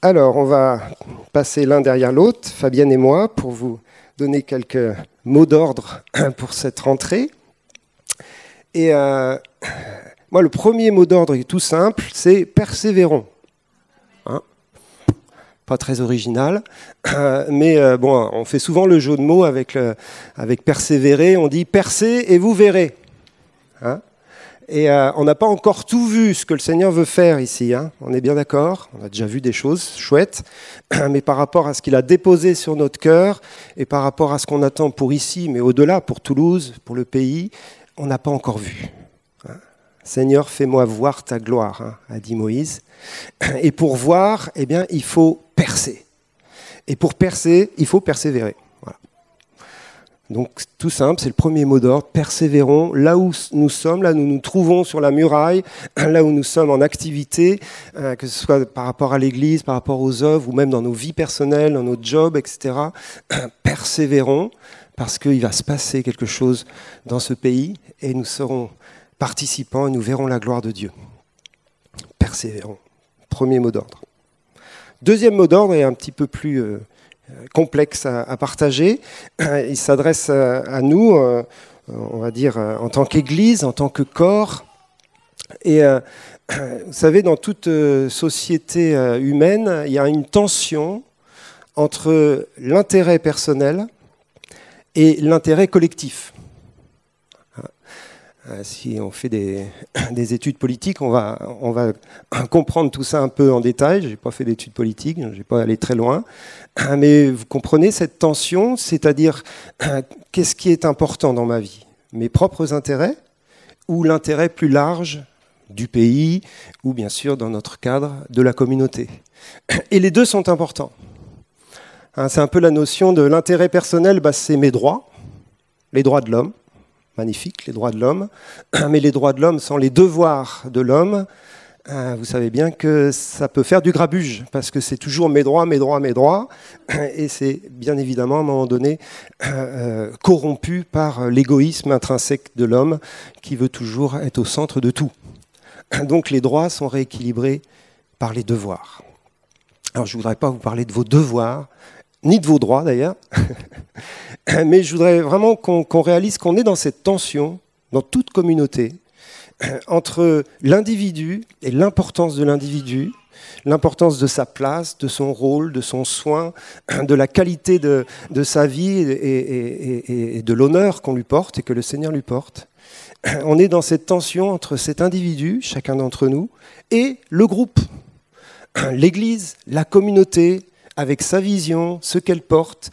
Alors, on va passer l'un derrière l'autre, Fabienne et moi, pour vous donner quelques mots d'ordre pour cette rentrée. Et euh, moi, le premier mot d'ordre est tout simple, c'est persévérons. Hein? Pas très original, mais euh, bon, on fait souvent le jeu de mots avec, persévérer. On dit percez et vous verrez. Hein? Et euh, on n'a pas encore tout vu ce que le Seigneur veut faire ici. Hein. on est bien d'accord? On a déjà vu des choses chouettes. Mais par rapport à ce qu'il a déposé sur notre cœur et par rapport à ce qu'on attend pour ici, mais au-delà, pour Toulouse, pour le pays, on n'a pas encore vu. Hein. Seigneur, fais-moi voir ta gloire, hein, a dit Moïse. Et pour voir, eh bien, il faut percer. Et pour percer, il faut persévérer. Donc tout simple, c'est le premier mot d'ordre, persévérons là où nous sommes, là où nous nous trouvons sur la muraille, là où nous sommes en activité, euh, que ce soit par rapport à l'Église, par rapport aux œuvres ou même dans nos vies personnelles, dans nos jobs, etc. Persévérons parce qu'il va se passer quelque chose dans ce pays et nous serons participants et nous verrons la gloire de Dieu. Persévérons. Premier mot d'ordre. Deuxième mot d'ordre est un petit peu plus... Euh, complexe à, partager. Il s'adresse à nous, euh, on va dire, euh, en tant qu'Église, en tant que corps. Et euh, vous savez, dans toute société humaine, il y a une tension entre l'intérêt personnel et l'intérêt collectif. Euh, si on fait des, études politiques, on va, comprendre tout ça un peu en détail. Je n'ai pas fait d'études politiques, je ne vais pas aller très loin. Mais vous comprenez cette tension, c'est-à-dire qu'est-ce qui est important dans ma vie? Mes propres intérêts ou l'intérêt plus large du pays ou bien sûr dans notre cadre de la communauté? Et les deux sont importants. Hein, c'est un peu la notion de l'intérêt personnel, bah, c'est mes droits, les droits de l'homme magnifique, les droits de l'homme. Mais les droits de l'homme sans les devoirs de l'homme, euh, vous savez bien que ça peut faire du grabuge, parce que c'est toujours mes droits, mes droits, mes droits, et c'est bien évidemment à un moment donné euh, euh, corrompu par l'égoïsme intrinsèque de l'homme qui veut toujours être au centre de tout. Donc les droits sont rééquilibrés par les devoirs. Alors je ne voudrais pas vous parler de vos devoirs, ni de vos droits d'ailleurs, mais je voudrais vraiment qu'on réalise qu'on est dans cette tension, dans toute communauté, entre l'individu et l'importance de l'individu, l'importance de sa place, de son rôle, de son soin, de la qualité de, sa vie et, de l'honneur qu'on lui porte et que le Seigneur lui porte. On est dans cette tension entre cet individu, chacun d'entre nous, et le groupe, l'Église, la communauté, avec sa vision, ce qu'elle porte,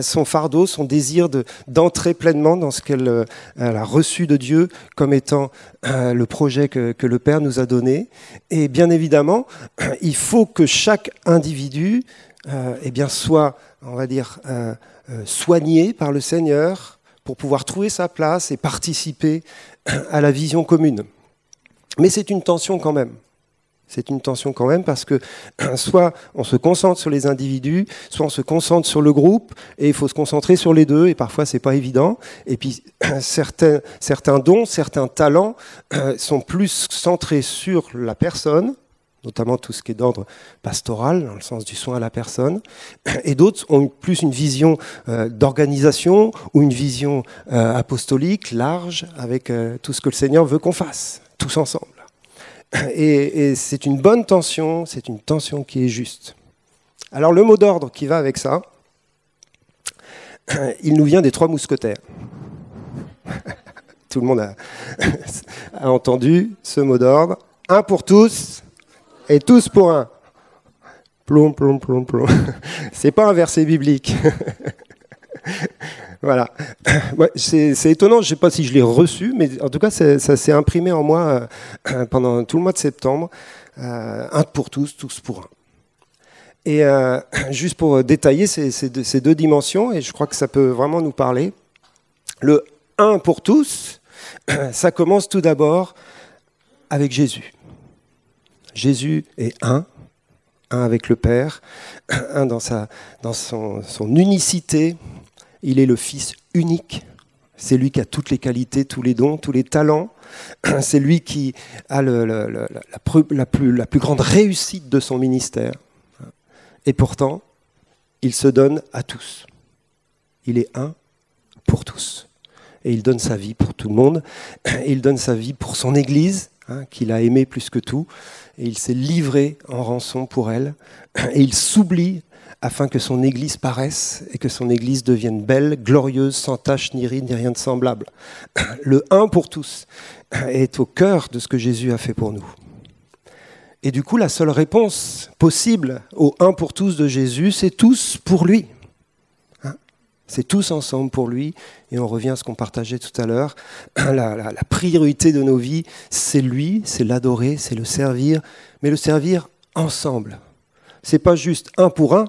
son fardeau, son désir d'entrer pleinement dans ce qu'elle euh, a reçu de Dieu comme étant euh, le projet que, le Père nous a donné. Et bien évidemment, il faut que chaque individu euh, eh bien, soit, on va dire, soigné par le Seigneur pour pouvoir trouver sa place et participer à la vision commune. Mais c'est une tension quand même. C'est une tension quand même parce que soit on se concentre sur les individus, soit on se concentre sur le groupe, et il faut se concentrer sur les deux, et parfois c'est pas évident. Et puis certains, dons, certains talents sont plus centrés sur la personne, notamment tout ce qui est d'ordre pastoral, dans le sens du soin à la personne, et d'autres ont plus une vision euh, d'organisation ou une vision euh, apostolique large avec euh, tout ce que le Seigneur veut qu'on fasse, tous ensemble. Et, c'est une bonne tension, c'est une tension qui est juste. Alors le mot d'ordre qui va avec ça, il nous vient des trois mousquetaires. Tout le monde a, entendu ce mot d'ordre. Un pour tous et tous pour un. Plom, plom, plom, plom. C'est pas un verset biblique. Voilà. c'est étonnant, je ne sais pas si je l'ai reçu, mais en tout cas, ça s'est imprimé en moi euh, pendant tout le mois de septembre. Euh, un pour tous, tous pour un. Et euh, juste pour détailler ces, deux, dimensions, et je crois que ça peut vraiment nous parler, le un pour tous, ça commence tout d'abord avec Jésus. Jésus est un, un avec le Père, un dans, sa, dans son, son unicité, il est le Fils unique. C'est lui qui a toutes les qualités, tous les dons, tous les talents. C'est lui qui a la, plus, grande réussite de son ministère. Et pourtant, il se donne à tous. Il est un pour tous. Et il donne sa vie pour tout le monde. Il donne sa vie pour son Église, hein, qu'il a aimée plus que tout. Et il s'est livré en rançon pour elle. Et il s'oublie afin que son Église paraisse et que son Église devienne belle, glorieuse, sans tache ni ride, ni rien de semblable. Le un pour tous est au cœur de ce que Jésus a fait pour nous. Et du coup, la seule réponse possible au un pour tous de Jésus, c'est tous pour lui. Hein? C'est tous ensemble pour lui. Et on revient à ce qu'on partageait tout à l'heure. La, la, priorité de nos vies, c'est lui, c'est l'adorer, c'est le servir, mais le servir ensemble. C'est pas juste un pour un,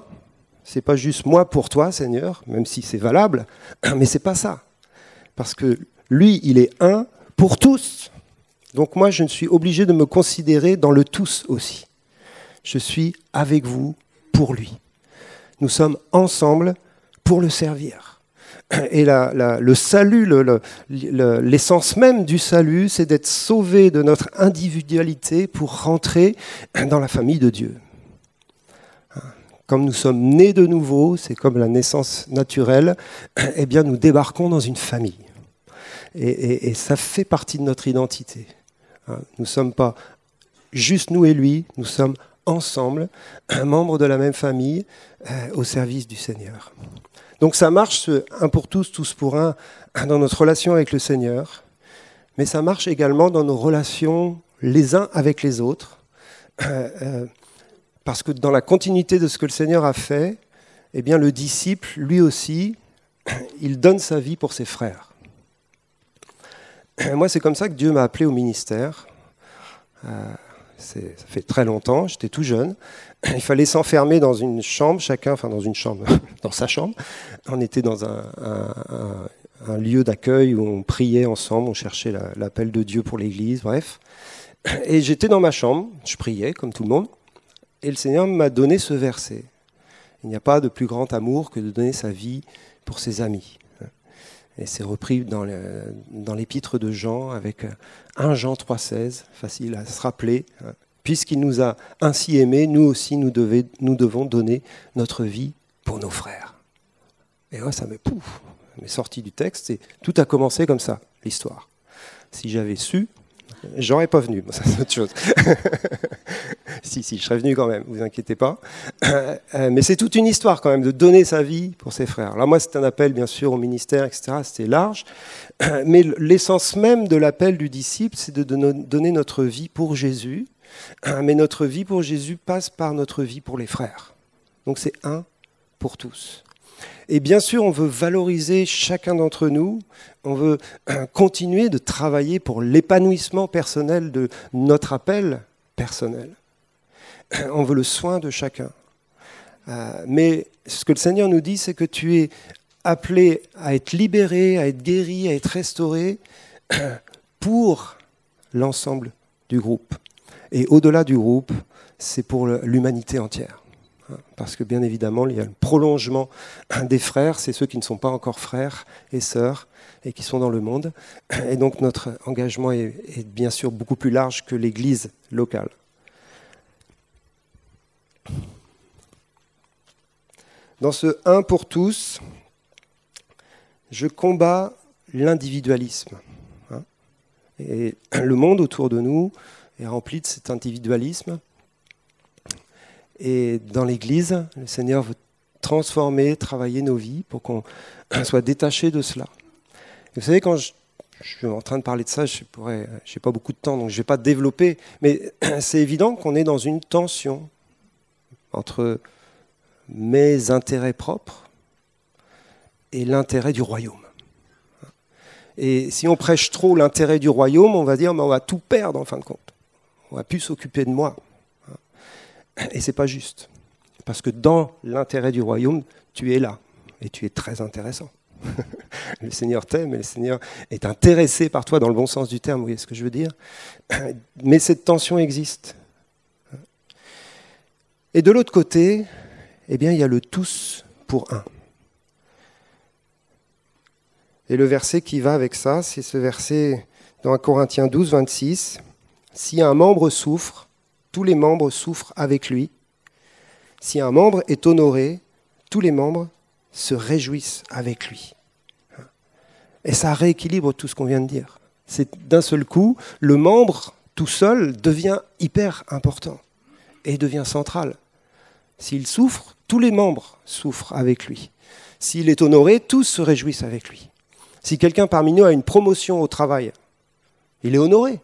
c'est pas juste moi pour toi, Seigneur, même si c'est valable, mais c'est pas ça. Parce que lui, il est un pour tous. Donc moi, je ne suis obligé de me considérer dans le tous aussi. Je suis avec vous pour lui. Nous sommes ensemble pour le servir. Et le salut, l'essence même du salut, c'est d'être sauvé de notre individualité pour rentrer dans la famille de Dieu. Comme nous sommes nés de nouveau, c'est comme la naissance naturelle, eh bien nous débarquons dans une famille. et ça fait partie de notre identité. Hein, nous ne sommes pas juste nous et lui, nous sommes ensemble, un membre de la même famille, euh, au service du Seigneur. Donc ça marche, un pour tous, tous pour un, dans notre relation avec le Seigneur, mais ça marche également dans nos relations les uns avec les autres, euh, euh, parce que dans la continuité de ce que le Seigneur a fait, eh bien le disciple, lui aussi, il donne sa vie pour ses frères. Moi, c'est comme ça que Dieu m'a appelé au ministère. Euh, ça fait très longtemps, j'étais tout jeune. Il fallait s'enfermer dans une chambre, chacun, enfin dans une chambre, dans sa chambre. On était dans un, lieu d'accueil où on priait ensemble, on cherchait l'appel de Dieu pour l'Église, bref. Et j'étais dans ma chambre, je priais comme tout le monde, et le Seigneur m'a donné ce verset. Il n'y a pas de plus grand amour que de donner sa vie pour ses amis. Et c'est repris dans l'épître de Jean avec 1 Jean 3,16, facile à se rappeler. Hein. Puisqu'il nous a ainsi aimés, nous aussi nous, devons donner notre vie pour nos frères. Et moi, ça m'est sorti du texte et tout a commencé comme ça, l'histoire. Si j'avais su, J'aurais pas venu, c'est autre chose. si, si, je serais venu quand même, vous inquiétez pas. Euh, mais c'est toute une histoire quand même de donner sa vie pour ses frères. Là, moi, c'est un appel, bien sûr, au ministère, etc. C'était large. Mais l'essence même de l'appel du disciple, c'est de donner notre vie pour Jésus. Mais notre vie pour Jésus passe par notre vie pour les frères. Donc c'est un pour tous. Et bien sûr, on veut valoriser chacun d'entre nous, on veut euh, continuer de travailler pour l'épanouissement personnel de notre appel personnel. On veut le soin de chacun. Euh, mais ce que le Seigneur nous dit, c'est que tu es appelé à être libéré, à être guéri, à être restauré pour l'ensemble du groupe. Et au-delà du groupe, c'est pour l'humanité entière. Hein, parce que bien évidemment, il y a le prolongement des frères, c'est ceux qui ne sont pas encore frères et sœurs et qui sont dans le monde. Et donc notre engagement est, bien sûr beaucoup plus large que l'Église locale. Dans ce un pour tous, je combats l'individualisme. Hein. Et le monde autour de nous est rempli de cet individualisme et dans l'Église, le Seigneur veut transformer, travailler nos vies pour qu'on soit détaché de cela. vous savez, quand je, suis en train de parler de ça, je n'ai pas beaucoup de temps, donc je ne vais pas développer, mais c'est évident qu'on est dans une tension entre mes intérêts propres et l'intérêt du royaume. Et si on prêche trop l'intérêt du royaume, on va dire, mais on va tout perdre en fin de compte. On va plus s'occuper de moi. Et c'est pas juste. Parce que dans l'intérêt du royaume, tu es là. Et tu es très intéressant. le Seigneur t'aime et le Seigneur est intéressé par toi dans le bon sens du terme, vous voyez ce que je veux dire Mais cette tension existe. Et de l'autre côté, eh bien, il y a le tous pour un. Et le verset qui va avec ça, c'est ce verset dans 1 Corinthiens 12, 26. Si un membre souffre, tous les membres souffrent avec lui. Si un membre est honoré, tous les membres se réjouissent avec lui. Et ça rééquilibre tout ce qu'on vient de dire. C'est d'un seul coup, le membre tout seul devient hyper important et devient central. S'il souffre, tous les membres souffrent avec lui. S'il est honoré, tous se réjouissent avec lui. Si quelqu'un parmi nous a une promotion au travail, il est honoré.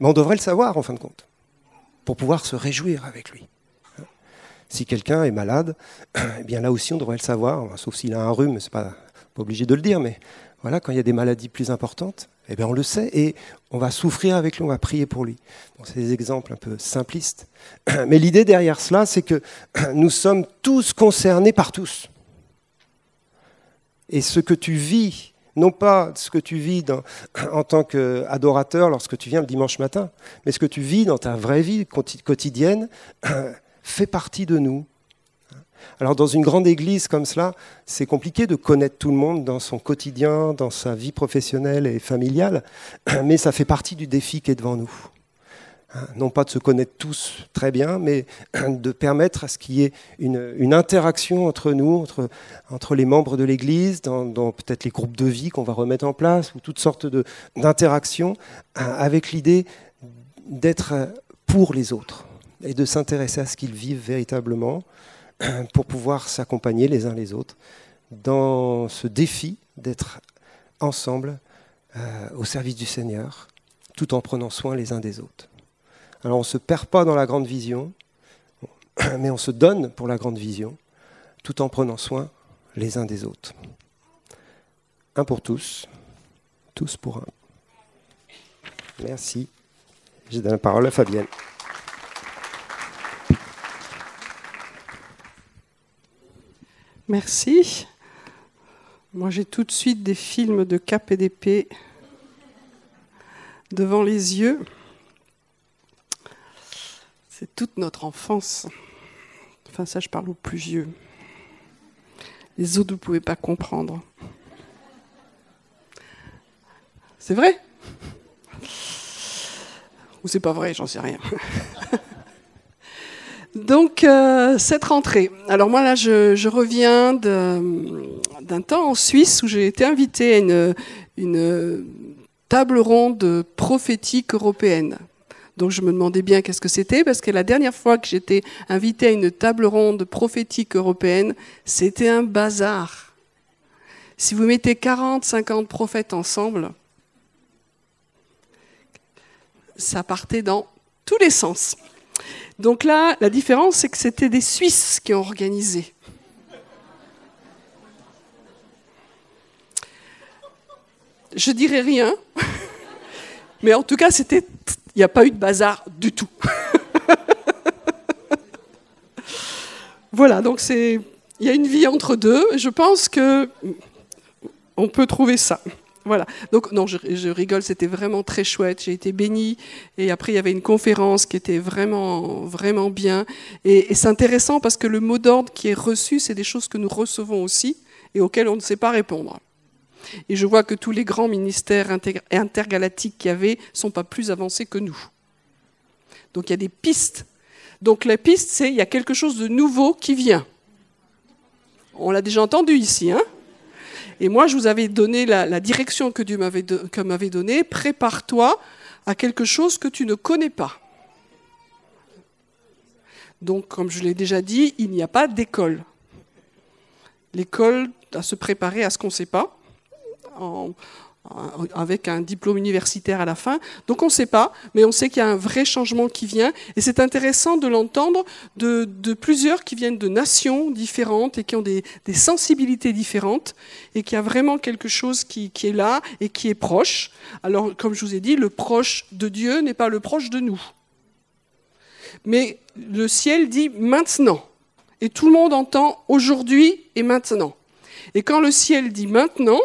Mais on devrait le savoir en fin de compte, pour pouvoir se réjouir avec lui. Si quelqu'un est malade, eh bien là aussi on devrait le savoir, sauf s'il a un rhume, c'est pas, pas obligé de le dire, mais voilà, quand il y a des maladies plus importantes, eh bien on le sait et on va souffrir avec lui, on va prier pour lui. c'est des exemples un peu simplistes. Mais l'idée derrière cela, c'est que nous sommes tous concernés par tous. Et ce que tu vis, non pas ce que tu vis en tant qu'adorateur lorsque tu viens le dimanche matin, mais ce que tu vis dans ta vraie vie quotidienne, fait partie de nous, alors dans une grande église comme cela, c'est compliqué de connaître tout le monde dans son quotidien, dans sa vie professionnelle et familiale, mais ça fait partie du défi qui est devant nous. Hein, non pas de se connaître tous très bien, mais de permettre à ce qu'il y ait une, interaction entre nous, entre, les membres de l'Église, dans, peut-être les groupes de vie qu'on va remettre en place, ou toutes sortes d'interactions, hein, avec l'idée d'être pour les autres et de s'intéresser à ce qu'ils vivent véritablement, pour pouvoir s'accompagner les uns les autres dans ce défi d'être ensemble euh, au service du Seigneur, tout en prenant soin les uns des autres. Alors on ne se perd pas dans la grande vision, mais on se donne pour la grande vision, tout en prenant soin les uns des autres. Un pour tous, tous pour un. Merci. Je donne la parole à Fabienne. Merci. Moi, j'ai tout de suite des films de cap et d'épée devant les yeux. C'est toute notre enfance. Enfin, ça, je parle aux plus vieux. Les autres, vous ne pouvez pas comprendre. C'est vrai? Ou c'est pas vrai, j'en sais rien. Donc, euh, cette rentrée. Alors moi, là, je, reviens d'un temps en Suisse où j'ai été invitée à une, table ronde prophétique européenne. Donc je me demandais bien qu'est-ce que c'était, parce que la dernière fois que j'étais invitée à une table ronde prophétique européenne, c'était un bazar. Si vous mettez 40, 50 prophètes ensemble, ça partait dans tous les sens. Donc là, la différence, c'est que c'était des Suisses qui ont organisé. Je dirais rien, mais en tout cas, il n'y a pas eu de bazar du tout. voilà, donc c'est, il y a une vie entre deux. Je pense que on peut trouver ça. Voilà. Donc non, je, rigole, c'était vraiment très chouette. J'ai été bénie. Et après, il y avait une conférence qui était vraiment, vraiment bien. Et, c'est intéressant parce que le mot d'ordre qui est reçu, c'est des choses que nous recevons aussi et auxquelles on ne sait pas répondre. Et je vois que tous les grands ministères intergalactiques qu'il y avait sont pas plus avancés que nous. Donc il y a des pistes. Donc la piste, c'est il y a quelque chose de nouveau qui vient. On l'a déjà entendu ici, hein et moi, je vous avais donné la, direction que Dieu m'avait donnée. Prépare-toi à quelque chose que tu ne connais pas. Donc, comme je l'ai déjà dit, il n'y a pas d'école. L'école doit se préparer à ce qu'on ne sait pas, avec un diplôme universitaire à la fin. Donc on ne sait pas, mais on sait qu'il y a un vrai changement qui vient. Et c'est intéressant de l'entendre de, plusieurs qui viennent de nations différentes et qui ont des, sensibilités différentes et qu'il y a vraiment quelque chose qui, est là et qui est proche. Alors comme je vous ai dit, le proche de Dieu n'est pas le proche de nous. Mais le ciel dit maintenant. Et tout le monde entend aujourd'hui et maintenant. Et quand le ciel dit maintenant,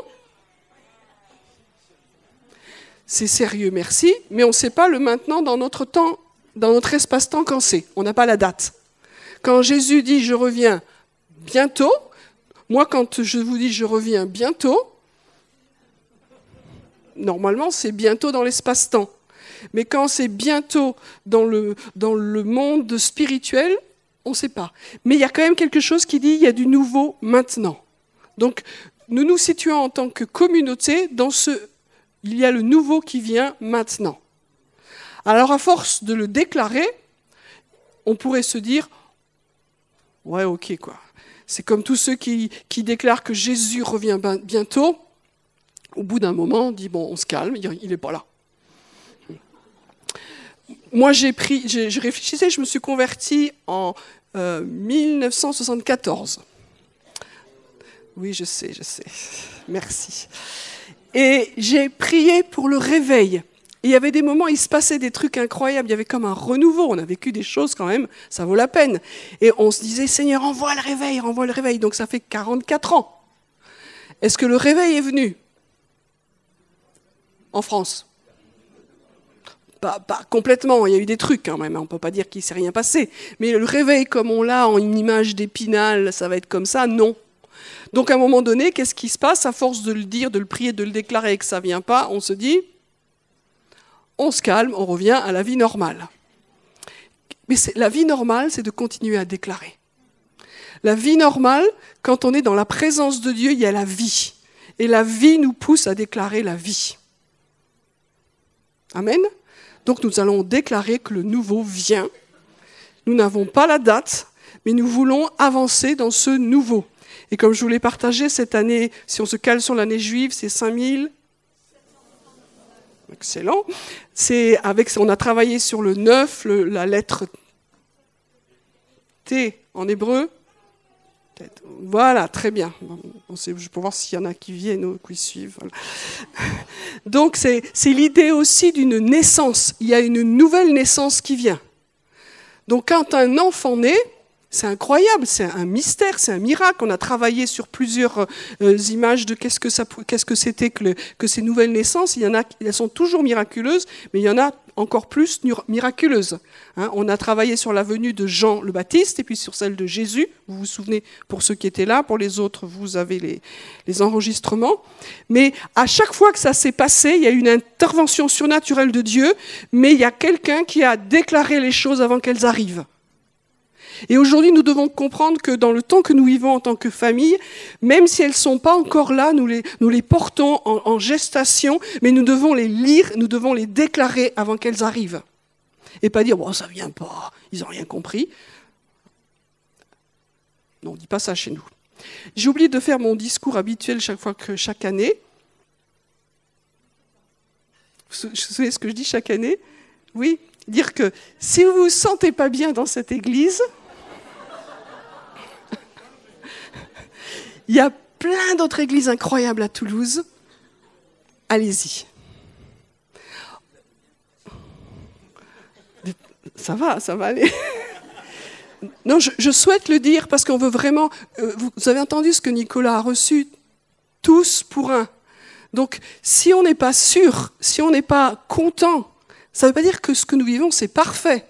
c'est sérieux, merci, mais on ne sait pas le maintenant dans notre temps, dans notre espace-temps quand c'est. On n'a pas la date. Quand Jésus dit je reviens bientôt, moi quand je vous dis je reviens bientôt, normalement c'est bientôt dans l'espace-temps. Mais quand c'est bientôt dans le, monde spirituel, On ne sait pas. Mais il y a quand même quelque chose qui dit il y a du nouveau maintenant. Donc, nous nous situons en tant que communauté dans ce. Il y a le nouveau qui vient maintenant. Alors, à force de le déclarer, on pourrait se dire Ouais, ok, quoi. C'est comme tous ceux qui, déclarent que Jésus revient bientôt. Au bout d'un moment, on dit Bon, on se calme, il n'est pas là moi, j'ai pris, je réfléchissais, je me suis converti en 1974. Euh, oui, je sais, je sais. Merci. Et j'ai prié pour le réveil. il y avait des moments, il se passait des trucs incroyables. Il y avait comme un renouveau. On a vécu des choses quand même, ça vaut la peine. Et on se disait, Seigneur, envoie le réveil, envoie le réveil. Donc ça fait 44 ans. Est-ce que le réveil est venu? En France pas, complètement, il y a eu des trucs quand même, on ne peut pas dire qu'il ne s'est rien passé. Mais le réveil comme on l'a en une image d'épinal, ça va être comme ça, non. Donc à un moment donné, qu'est-ce qui se passe? À force de le dire, de le prier, de le déclarer et que ça ne vient pas, on se dit, on se calme, on revient à la vie normale. Mais la vie normale, c'est de continuer à déclarer. La vie normale, quand on est dans la présence de Dieu, il y a la vie. Et la vie nous pousse à déclarer la vie. Amen. Donc nous allons déclarer que le nouveau vient. Nous n'avons pas la date, mais nous voulons avancer dans ce nouveau. Et comme je vous l'ai partagé cette année, si on se cale sur l'année juive, c'est 5000. Excellent. C'est avec, on a travaillé sur le 9, la lettre T en hébreu. Voilà, très bien. Je peux voir s'il y en a qui viennent ou qui suivent. Donc c'est l'idée aussi d'une naissance. Il y a une nouvelle naissance qui vient. Donc quand un enfant naît, c'est incroyable, c'est un mystère, c'est un miracle. On a travaillé sur plusieurs euh, images de qu'est-ce que c'était que, ces nouvelles naissances. Elles sont toujours miraculeuses, mais il y en a encore plus miraculeuses. Hein. on a travaillé sur la venue de Jean le Baptiste et puis sur celle de Jésus. Vous vous souvenez pour ceux qui étaient là, pour les autres, vous avez les, les enregistrements. Mais à chaque fois que ça s'est passé, il y a une intervention surnaturelle de Dieu, mais il y a quelqu'un qui a déclaré les choses avant qu'elles arrivent. Et aujourd'hui, nous devons comprendre que dans le temps que nous vivons en tant que famille, même si elles ne sont pas encore là, nous les, nous les portons en, gestation, mais nous devons les lire, nous devons les déclarer avant qu'elles arrivent. Et pas dire, bon, ça vient pas, ils n'ont rien compris. Non, on ne dit pas ça chez nous. J'ai oublié de faire mon discours habituel chaque fois que chaque année. Vous savez ce que je dis chaque année? Oui, dire que si vous ne vous sentez pas bien dans cette église, Il y a plein d'autres églises incroyables à Toulouse. Allez-y. Ça va, ça va aller. Non, je, souhaite le dire parce qu'on veut vraiment. Euh, vous avez entendu ce que Nicolas a reçu? Tous pour un. Donc, si on n'est pas sûr, si on n'est pas content, ça ne veut pas dire que ce que nous vivons, c'est parfait.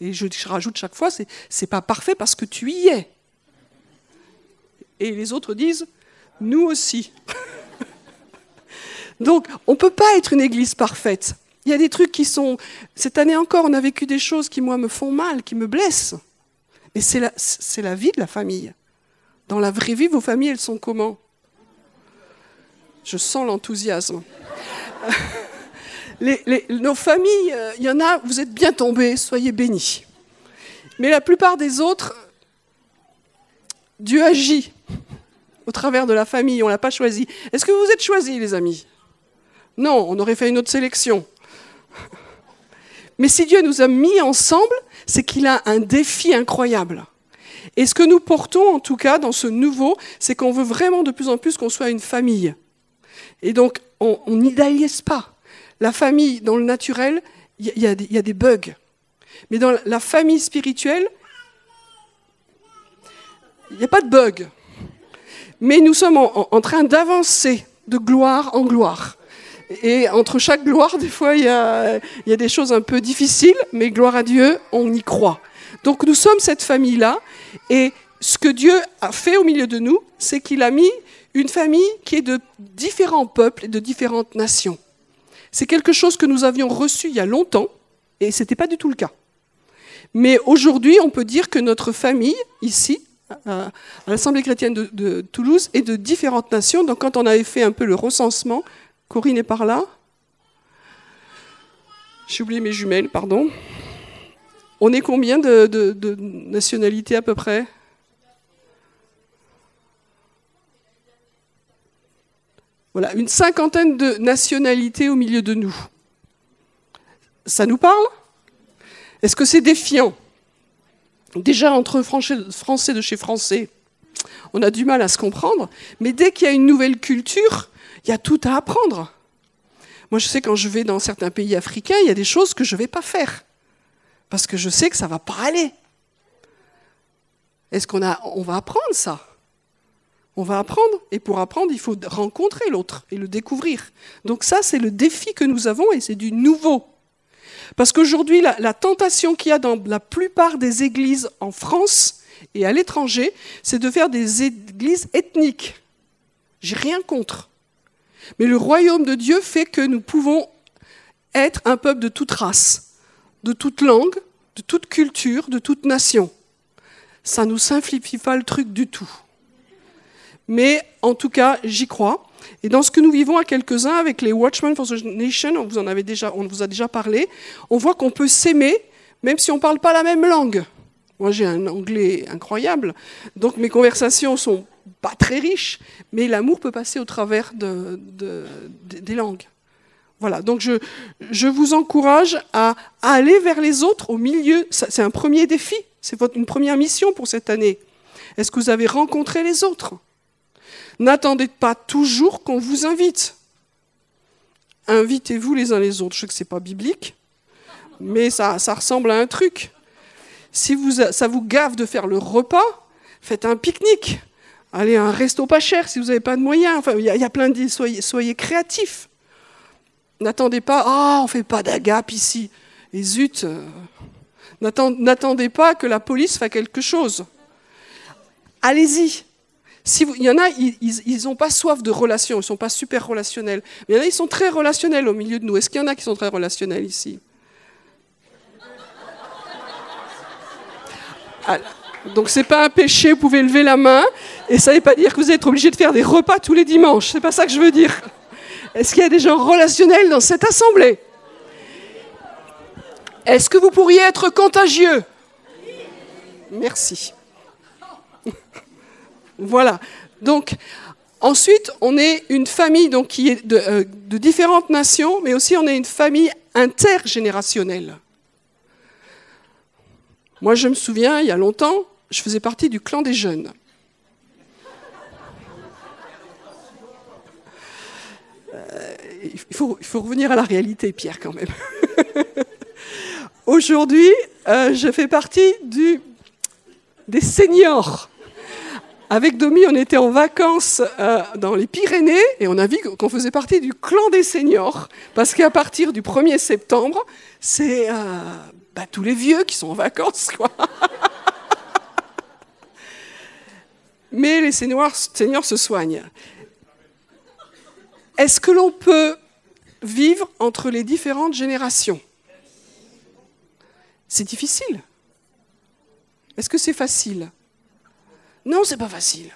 Et je, rajoute chaque fois, c'est, pas parfait parce que tu y es. Et les autres disent, nous aussi. Donc, on ne peut pas être une église parfaite. Il y a des trucs qui sont... Cette année encore, on a vécu des choses qui, moi, me font mal, qui me blessent. Mais c'est la, la vie de la famille. Dans la vraie vie, vos familles, elles sont comment? Je sens l'enthousiasme. nos familles, euh, il y en a, vous êtes bien tombés, soyez bénis. Mais la plupart des autres, Dieu agit au travers de la famille, on ne l'a pas choisi. Est-ce que vous êtes choisis, les amis? Non, on aurait fait une autre sélection. Mais si Dieu nous a mis ensemble, c'est qu'il a un défi incroyable. Et ce que nous portons, en tout cas, dans ce nouveau, c'est qu'on veut vraiment de plus en plus qu'on soit une famille. Et donc, on n'idéalise pas. La famille, dans le naturel, il y, y, a des bugs. Mais dans la famille spirituelle, il n'y a pas de bug. Mais nous sommes en, train d'avancer de gloire en gloire. Et entre chaque gloire, des fois, il y, a, y a des choses un peu difficiles, mais gloire à Dieu, on y croit. Donc nous sommes cette famille-là, et ce que Dieu a fait au milieu de nous, c'est qu'il a mis une famille qui est de différents peuples et de différentes nations. C'est quelque chose que nous avions reçu il y a longtemps, et ce n'était pas du tout le cas. Mais aujourd'hui, on peut dire que notre famille, ici, à l'Assemblée chrétienne de, Toulouse, est de différentes nations. Donc quand on avait fait un peu le recensement, Corinne est par là. J'ai oublié mes jumelles, pardon. On est combien de nationalités à peu près? Voilà, une cinquantaine de nationalités au milieu de nous. Ça nous parle? Est-ce que c'est défiant? Déjà, entre Français de chez Français, on a du mal à se comprendre, mais dès qu'il y a une nouvelle culture, il y a tout à apprendre. Moi, je sais quand je vais dans certains pays africains, il y a des choses que je ne vais pas faire, parce que je sais que ça ne va pas aller. Est-ce qu'on on va apprendre ça? On va apprendre, et pour apprendre, il faut rencontrer l'autre et le découvrir. Donc ça, c'est le défi que nous avons, et c'est du nouveau. Parce qu'aujourd'hui, la, tentation qu'il y a dans la plupart des églises en France et à l'étranger, c'est de faire des églises ethniques. J'ai rien contre. Mais le royaume de Dieu fait que nous pouvons être un peuple de toute race, de toute langue, de toute culture, de toute nation. Ça ne nous simplifie pas le truc du tout mais en tout cas, j'y crois. Et dans ce que nous vivons à quelques-uns avec les Watchmen for the Nation, on vous, en avait déjà, on vous a déjà parlé, on voit qu'on peut s'aimer même si on ne parle pas la même langue. Moi, j'ai un anglais incroyable, donc mes conversations sont pas très riches, mais l'amour peut passer au travers de, des langues. Voilà, donc je, je vous encourage à, aller vers les autres au milieu. C'est un premier défi, c'est une première mission pour cette année. Est-ce que vous avez rencontré les autres? N'attendez pas toujours qu'on vous invite. Invitez-vous les uns les autres. Je sais que ce n'est pas biblique, mais ça, ressemble à un truc. Si ça vous gave de faire le repas, faites un pique-nique. Allez à un resto pas cher si vous n'avez pas de moyens. Enfin, il y, a plein de... Soyez, créatifs. N'attendez pas, ah, on ne fait pas d'agape ici. Et zut, euh, n'attendez pas que la police fasse quelque chose. Allez-y, il y en a, ils n'ont pas soif de relations, ils ne sont pas super relationnels. Mais il y en a, ils sont très relationnels au milieu de nous. Est-ce qu'il y en a qui sont très relationnels ici? Ah, Donc c'est pas un péché, vous pouvez lever la main, et ça ne veut pas dire que vous êtes obligé de faire des repas tous les dimanches. C'est pas ça que je veux dire. Est-ce qu'il y a des gens relationnels dans cette assemblée? Est-ce que vous pourriez être contagieux? Merci. Voilà. Donc, ensuite, on est une famille qui est euh, de, différentes nations, mais aussi on est une famille intergénérationnelle. Moi, je me souviens, il y a longtemps, je faisais partie du clan des jeunes. Euh, il, faut, il, faut, revenir à la réalité, Pierre, quand même. Aujourd'hui, euh, je fais partie du, des seniors. Avec Domi, on était en vacances euh, dans les Pyrénées et on a vu qu'on faisait partie du clan des seniors. Parce qu'à partir du 1er septembre, c'est euh, bah, tous les vieux qui sont en vacances. Mais les seniors se soignent. Est-ce que l'on peut vivre entre les différentes générations? C'est difficile. Est-ce que c'est facile? Non, c'est pas facile.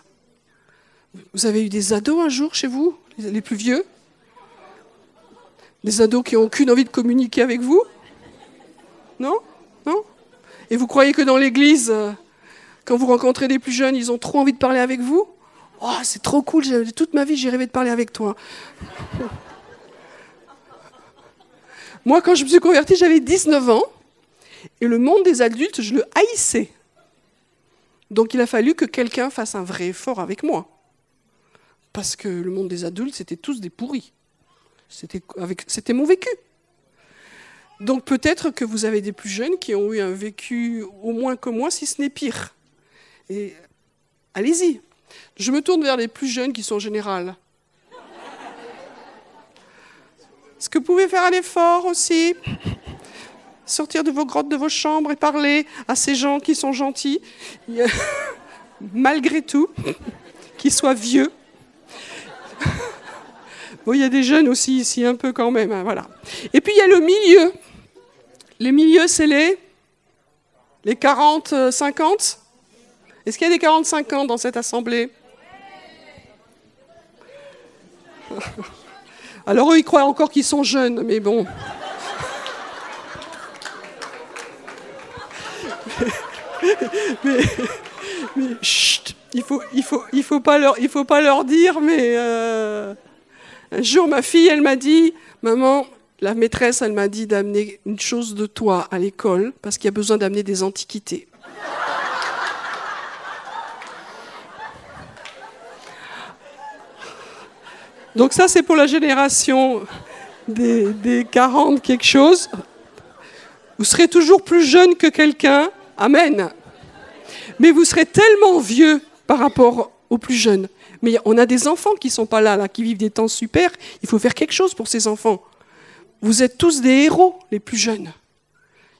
Vous avez eu des ados un jour chez vous, les plus vieux? Des ados qui n'ont aucune envie de communiquer avec vous? Non? Non? Et vous croyez que dans l'église, euh, quand vous rencontrez des plus jeunes, ils ont trop envie de parler avec vous? Oh, c'est trop cool, toute ma vie j'ai rêvé de parler avec toi. Moi, quand je me suis convertie, j'avais 19 ans, et le monde des adultes, je le haïssais. Donc il a fallu que quelqu'un fasse un vrai effort avec moi. Parce que le monde des adultes, c'était tous des pourris. C'était mon vécu. Donc peut-être que vous avez des plus jeunes qui ont eu un vécu au moins que moi, si ce n'est pire. Et allez-y. Je me tourne vers les plus jeunes qui sont en général. Est-ce que vous pouvez faire un effort aussi? Sortir de vos grottes, de vos chambres et parler à ces gens qui sont gentils, malgré tout, qu'ils soient vieux. Bon, il y a des jeunes aussi ici, un peu quand même. Hein, voilà. Et puis il y a le milieu. Le milieu, c'est les Les 40, 50 Est-ce qu'il y a des 40-50 dans cette assemblée? Alors eux, ils croient encore qu'ils sont jeunes, mais bon. mais, chut, il faut, il faut, il faut pas leur, il faut pas leur dire. Mais euh, un jour, ma fille, elle m'a dit, maman, la maîtresse, elle m'a dit d'amener une chose de toi à l'école parce qu'il y a besoin d'amener des antiquités. Donc ça, c'est pour la génération des, des 40 quelque chose. Vous serez toujours plus jeune que quelqu'un. Amen. Mais vous serez tellement vieux par rapport aux plus jeunes. Mais on a des enfants qui sont pas là, là, qui vivent des temps super. Il faut faire quelque chose pour ces enfants. Vous êtes tous des héros, les plus jeunes.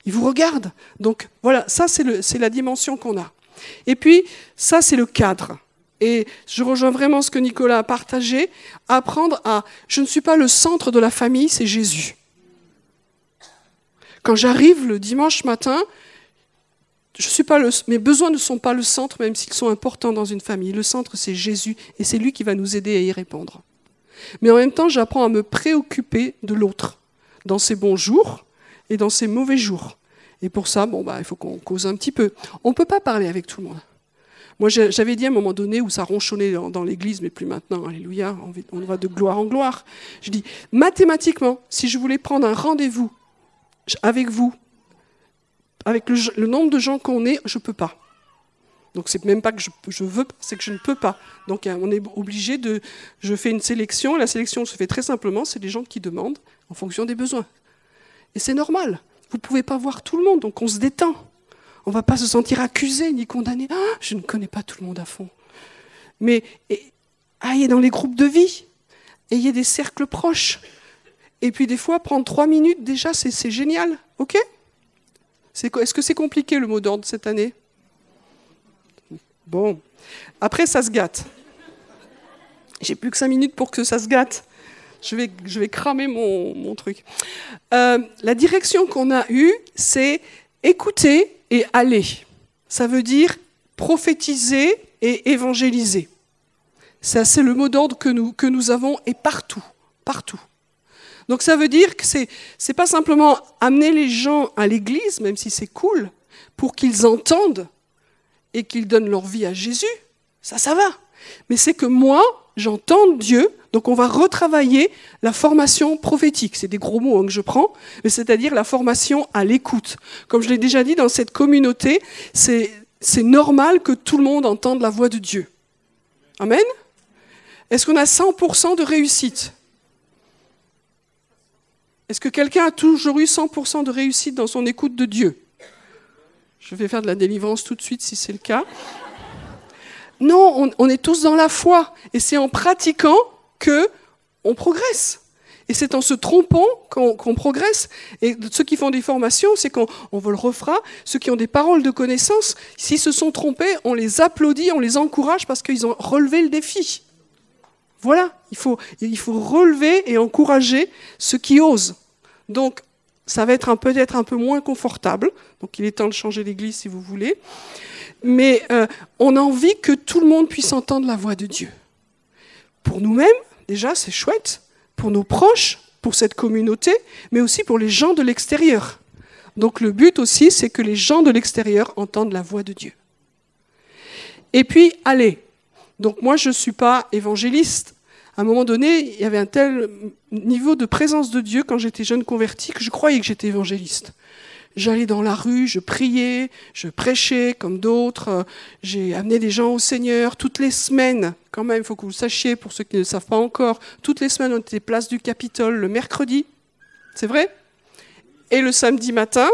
Ils vous regardent. Donc voilà, ça c'est la dimension qu'on a. Et puis, ça c'est le cadre. Et je rejoins vraiment ce que Nicolas a partagé, apprendre à, je ne suis pas le centre de la famille, c'est Jésus. Quand j'arrive le dimanche matin, je suis pas le, mes besoins ne sont pas le centre, même s'ils sont importants dans une famille. Le centre, c'est Jésus, et c'est lui qui va nous aider à y répondre. Mais en même temps, j'apprends à me préoccuper de l'autre, dans ses bons jours et dans ses mauvais jours. Et pour ça, bon, bah, il faut qu'on cause un petit peu. On ne peut pas parler avec tout le monde. Moi, j'avais dit à un moment donné où ça ronchonnait dans, l'église, mais plus maintenant, alléluia, on va de gloire en gloire. Je dis, mathématiquement, si je voulais prendre un rendez-vous avec vous, avec le, nombre de gens qu'on est, je ne peux pas. Donc c'est même pas que je, je veux, c'est que je ne peux pas. Donc hein, on est obligé de, je fais une sélection, la sélection se fait très simplement, c'est des gens qui demandent en fonction des besoins. Et c'est normal. Vous ne pouvez pas voir tout le monde, donc on se détend. On va pas se sentir accusé ni condamné. Ah, je ne connais pas tout le monde à fond. Mais ayez dans les groupes de vie, ayez des cercles proches. Et puis des fois, prendre trois minutes, déjà, c'est génial. OK? Est-ce que c'est compliqué le mot d'ordre cette année? Bon. Après, ça se gâte. J'ai plus que cinq minutes pour que ça se gâte. Je vais, cramer mon, truc. Euh, la direction qu'on a eue, c'est écouter et aller. Ça veut dire prophétiser et évangéliser. C'est le mot d'ordre que nous, que nous avons et partout, partout. Donc ça veut dire que c'est n'est pas simplement amener les gens à l'église, même si c'est cool, pour qu'ils entendent et qu'ils donnent leur vie à Jésus. Ça, ça va. Mais c'est que moi, j'entends Dieu, donc on va retravailler la formation prophétique. C'est des gros mots hein, que je prends, mais c'est-à-dire la formation à l'écoute. Comme je l'ai déjà dit, dans cette communauté, c'est normal que tout le monde entende la voix de Dieu. Amen Est-ce qu'on a 100% de réussite? Est-ce que quelqu'un a toujours eu 100% de réussite dans son écoute de Dieu? Je vais faire de la délivrance tout de suite si c'est le cas. Non, on, est tous dans la foi. Et c'est en pratiquant que on progresse. Et c'est en se trompant qu'on progresse. Et ceux qui font des formations, c'est qu'on on le refera. Ceux qui ont des paroles de connaissance, s'ils se sont trompés, on les applaudit, on les encourage parce qu'ils ont relevé le défi. Voilà, il faut relever et encourager ceux qui osent. Donc, ça va être peut-être un peu moins confortable. Donc, il est temps de changer l'église si vous voulez mais euh, on a envie que tout le monde puisse entendre la voix de Dieu. Pour nous-mêmes, déjà, c'est chouette, pour nos proches, pour cette communauté, mais aussi pour les gens de l'extérieur. Donc le but aussi, c'est que les gens de l'extérieur entendent la voix de Dieu. Et puis, allez. Donc moi, je ne suis pas évangéliste. À un moment donné, il y avait un tel niveau de présence de Dieu quand j'étais jeune converti que je croyais que j'étais évangéliste. J'allais dans la rue, je priais, je prêchais comme d'autres. J'ai amené des gens au Seigneur toutes les semaines. Quand même, il faut que vous le sachiez, pour ceux qui ne le savent pas encore, toutes les semaines, on était place du Capitole le mercredi. C'est vrai? Et le samedi matin.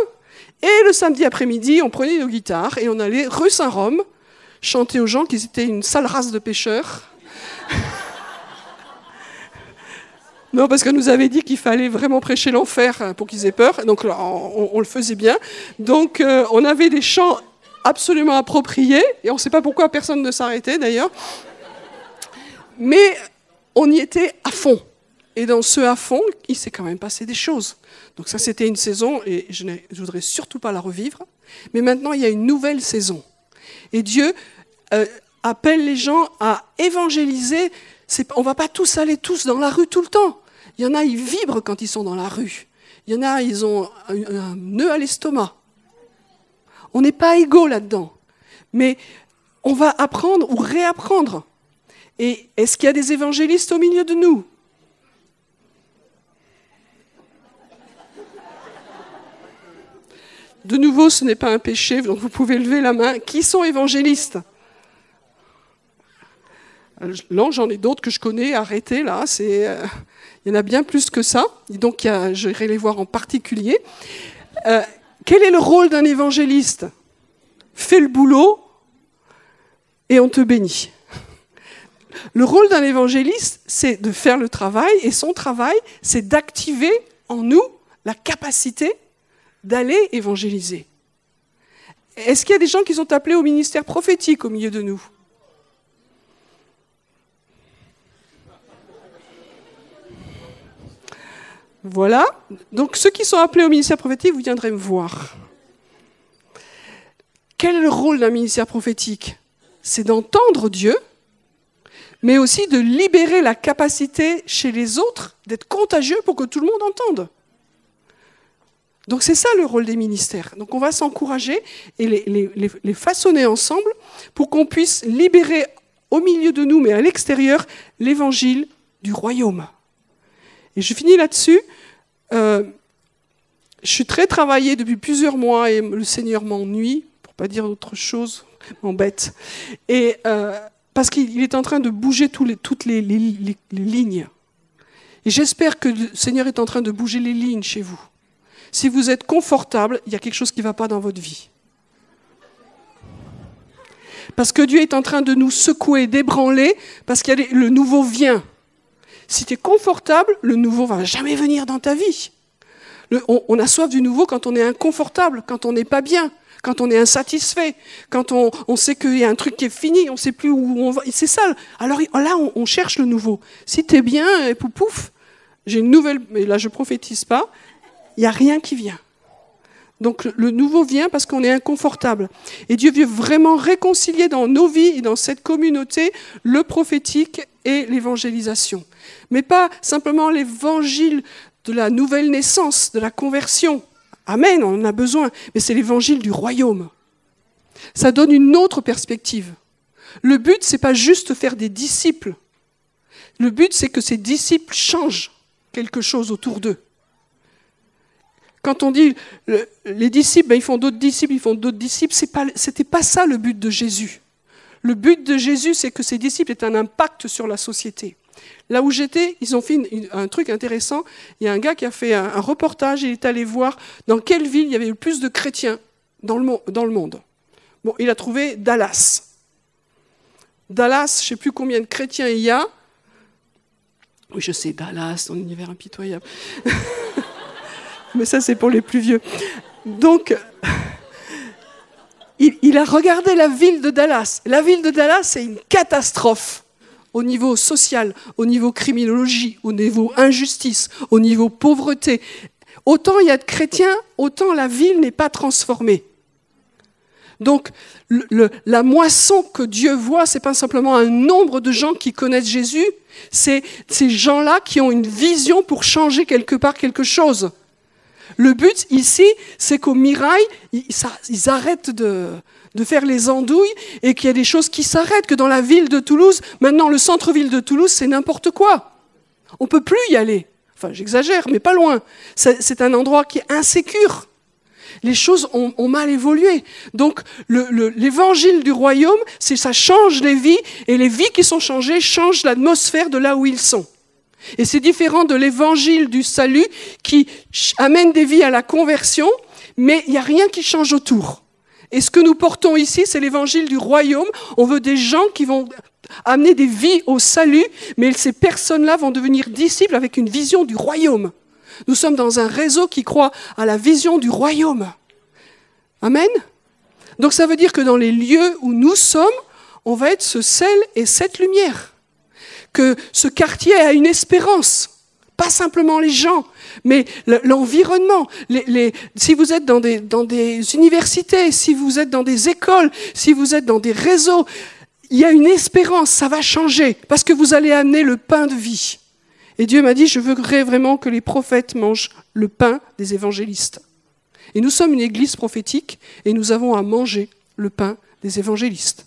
Et le samedi après-midi, on prenait nos guitares et on allait rue Saint-Rome chanter aux gens qu'ils étaient une sale race de pêcheurs. Non, parce que nous avait dit qu'il fallait vraiment prêcher l'enfer hein, pour qu'ils aient peur. Donc on, le faisait bien. Donc euh, on avait des chants absolument appropriés. Et on ne sait pas pourquoi personne ne s'arrêtait d'ailleurs. Mais on y était à fond. et dans ce à fond, il s'est quand même passé des choses. Donc ça, c'était une saison, et je ne voudrais surtout pas la revivre. Mais maintenant, il y a une nouvelle saison. Et Dieu euh, appelle les gens à évangéliser. On ne va pas tous aller tous dans la rue tout le temps. Il y en a, ils vibrent quand ils sont dans la rue. Il y en a, ils ont un, nœud à l'estomac. On n'est pas égaux là-dedans. Mais on va apprendre ou réapprendre. Et est-ce qu'il y a des évangélistes au milieu de nous? De nouveau, ce n'est pas un péché, donc vous pouvez lever la main. Qui sont évangélistes? Là, j'en ai d'autres que je connais, arrêtez là, c'est, euh, il y en a bien plus que ça, donc je vais les voir en particulier. Euh, quel est le rôle d'un évangéliste? Fais le boulot et on te bénit. Le rôle d'un évangéliste, c'est de faire le travail, et son travail, c'est d'activer en nous la capacité d'aller évangéliser. Est-ce qu'il y a des gens qui sont appelés au ministère prophétique au milieu de nous? Voilà. Donc ceux qui sont appelés au ministère prophétique, vous viendrez me voir. Quel est le rôle d'un ministère prophétique? C'est d'entendre Dieu, mais aussi de libérer la capacité chez les autres d'être contagieux pour que tout le monde entende. Donc c'est ça le rôle des ministères. Donc on va s'encourager et les, façonner ensemble pour qu'on puisse libérer au milieu de nous, mais à l'extérieur, l'évangile du royaume. Et je finis là-dessus. Euh, je suis très travaillée depuis plusieurs mois et le Seigneur m'ennuie, pour pas dire autre chose, m'embête. Et euh, parce qu'il est en train de bouger toutes les lignes. Et j'espère que le Seigneur est en train de bouger les lignes chez vous. Si vous êtes confortable, il y a quelque chose qui ne va pas dans votre vie. Parce que Dieu est en train de nous secouer, d'ébranler, parce que le nouveau vient. Si tu es confortable, le nouveau va jamais venir dans ta vie. on, a soif du nouveau quand on est inconfortable, quand on n'est pas bien, quand on est insatisfait, quand on, sait qu'il y a un truc qui est fini, on ne sait plus où on va. C'est ça. Alors là, on, cherche le nouveau. Si tu es bien, et pouf, j'ai une nouvelle, mais là je prophétise pas, il n'y a rien qui vient. Donc le nouveau vient parce qu'on est inconfortable. Et Dieu veut vraiment réconcilier dans nos vies et dans cette communauté le prophétique et l'évangélisation. Mais pas simplement l'évangile de la nouvelle naissance, de la conversion. Amen, on en a besoin. Mais c'est l'évangile du royaume. Ça donne une autre perspective. Le but, c'est pas juste faire des disciples. Le but, c'est que ces disciples changent quelque chose autour d'eux. Quand on dit les disciples, ben, ils font d'autres disciples, ils font d'autres disciples, ce n'était pas, pas ça le but de Jésus. Le but de Jésus, c'est que ses disciples aient un impact sur la société. Là où j'étais, ils ont fait un truc intéressant. Il y a un gars qui a fait un, reportage, il est allé voir dans quelle ville il y avait le plus de chrétiens dans le, monde. Bon, il a trouvé Dallas. Dallas, je ne sais plus combien de chrétiens il y a. Oui, je sais, Dallas, ton univers impitoyable. mais ça c'est pour les plus vieux. Donc, il, a regardé la ville de Dallas. La ville de Dallas, c'est une catastrophe au niveau social, au niveau criminologie, au niveau injustice, au niveau pauvreté. Autant il y a de chrétiens, autant la ville n'est pas transformée. Donc, la moisson que Dieu voit, c'est pas simplement un nombre de gens qui connaissent Jésus, c'est ces gens-là qui ont une vision pour changer quelque part quelque chose. Le but ici, c'est qu'au Mirail, ils, arrêtent de, faire les andouilles et qu'il y a des choses qui s'arrêtent, que dans la ville de Toulouse, maintenant le centre-ville de Toulouse, c'est n'importe quoi. On ne peut plus y aller. Enfin, j'exagère, mais pas loin. C'est un endroit qui est insécure. Les choses ont, mal évolué. Donc, l'évangile du royaume, ça change les vies, et les vies qui sont changées changent l'atmosphère de là où ils sont. Et c'est différent de l'évangile du salut qui amène des vies à la conversion, mais il n'y a rien qui change autour. Et ce que nous portons ici, c'est l'évangile du royaume. On veut des gens qui vont amener des vies au salut, mais ces personnes-là vont devenir disciples avec une vision du royaume. Nous sommes dans un réseau qui croit à la vision du royaume. Amen. Donc ça veut dire que dans les lieux où nous sommes, on va être ce sel et cette lumière que ce quartier a une espérance. Pas simplement les gens, mais l'environnement. Si vous êtes dans des, dans des universités, si vous êtes dans des écoles, si vous êtes dans des réseaux, il y a une espérance, ça va changer, parce que vous allez amener le pain de vie. Et Dieu m'a dit, je voudrais vraiment que les prophètes mangent le pain des évangélistes. Et nous sommes une église prophétique et nous avons à manger le pain des évangélistes.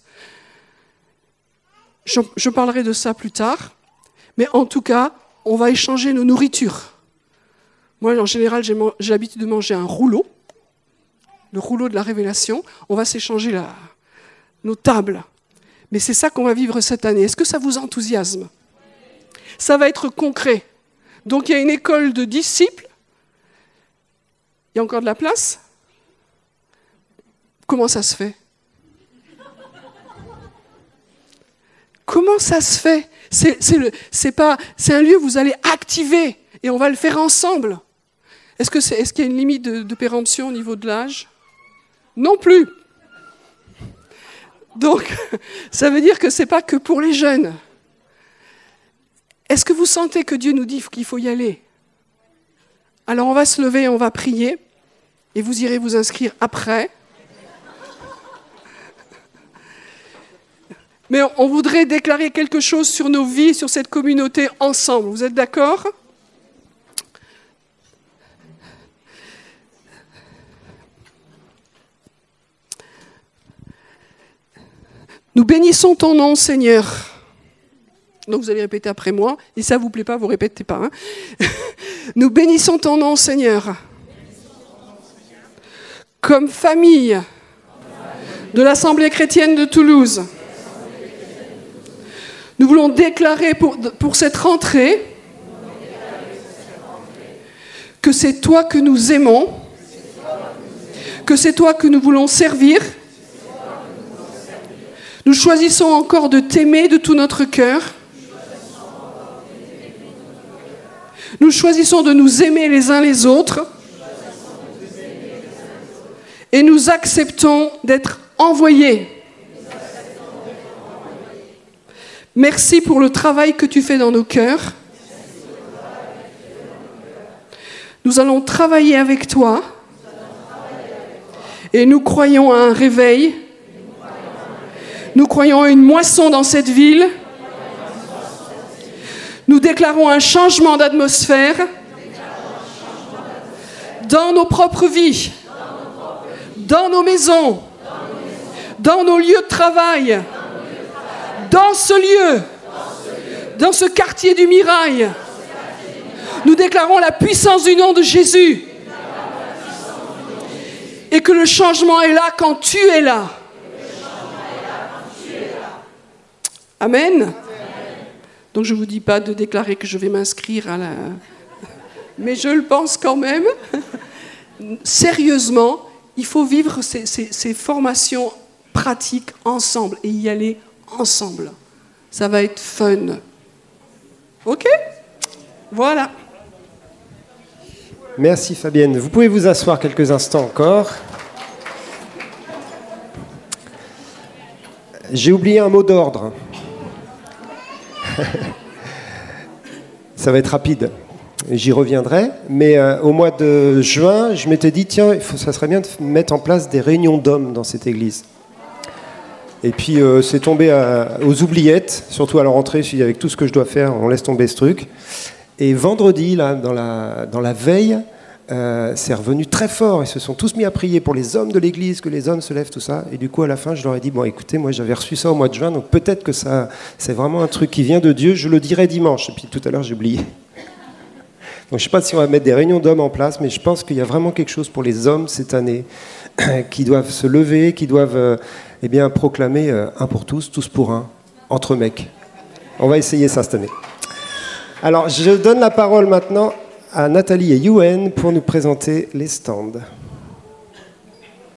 Je, parlerai de ça plus tard, mais en tout cas, on va échanger nos nourritures. Moi, en général, j'ai l'habitude de manger un rouleau, le rouleau de la révélation. On va s'échanger nos tables. Mais c'est ça qu'on va vivre cette année. Est-ce que ça vous enthousiasme? Ça va être concret. Donc il y a une école de disciples. Il y a encore de la place? Comment ça se fait? Comment ça se fait? C'est pas, c'est un lieu où vous allez activer et on va le faire ensemble. Est-ce que est, qu'il y a une limite de, de péremption au niveau de l'âge? Non plus. Donc, ça veut dire que c'est pas que pour les jeunes. Est-ce que vous sentez que Dieu nous dit qu'il faut y aller? Alors, on va se lever, on va prier, et vous irez vous inscrire après. Mais on voudrait déclarer quelque chose sur nos vies, sur cette communauté ensemble. Vous êtes d'accord? Nous bénissons ton nom, Seigneur. Donc vous allez répéter après moi. Et ça ne vous plaît pas, vous répétez pas. Hein. Nous bénissons ton nom, Seigneur. Comme famille de l'Assemblée chrétienne de Toulouse nous voulons déclarer pour, cette rentrée que c'est toi que nous aimons, que c'est toi que nous voulons servir. Nous choisissons encore de t'aimer de tout notre cœur. Nous choisissons de nous aimer les uns les autres. Et nous acceptons d'être envoyés Merci pour le travail que tu fais dans nos cœurs. Nous allons travailler avec toi et nous croyons à un réveil. Nous croyons à une moisson dans cette ville. Nous déclarons un changement d'atmosphère dans nos propres vies, dans nos maisons, dans nos lieux de travail dans ce lieu, dans ce quartier du Mirail, nous déclarons la puissance du nom de Jésus. Et que le changement est là quand tu es là. Amen. Donc je ne vous dis pas de déclarer que je vais m'inscrire à la... Mais je le pense quand même. Sérieusement, il faut vivre ces, formations pratiques ensemble et y aller. Ça va être fun. OK? Voilà. Merci Fabienne. Vous pouvez vous asseoir quelques instants encore. J'ai oublié un mot d'ordre. Ça va être rapide. J'y reviendrai. Mais euh, au mois de juin, je m'étais dit, tiens, ça serait bien de mettre en place des réunions d'hommes dans cette église. Et puis euh, c'est tombé aux oubliettes, surtout à la rentrée, je avec tout ce que je dois faire, on laisse tomber ce truc. Et vendredi, là, dans la, veille, euh, c'est revenu très fort. Ils se sont tous mis à prier pour les hommes de l'église, que les hommes se lèvent, tout ça. Et du coup, à la fin, je leur ai dit Bon, écoutez, moi j'avais reçu ça au mois de juin, donc peut-être que ça, c'est vraiment un truc qui vient de Dieu. Je le dirai dimanche. Et puis tout à l'heure, j'ai oublié. Donc je ne sais pas si on va mettre des réunions d'hommes en place, mais je pense qu'il y a vraiment quelque chose pour les hommes cette année qui doivent se lever, qui doivent. Eh bien, proclamer euh, un pour tous, tous pour un, entre mecs. On va essayer ça cette année. Alors, je donne la parole maintenant à Nathalie et Yuen pour nous présenter les stands.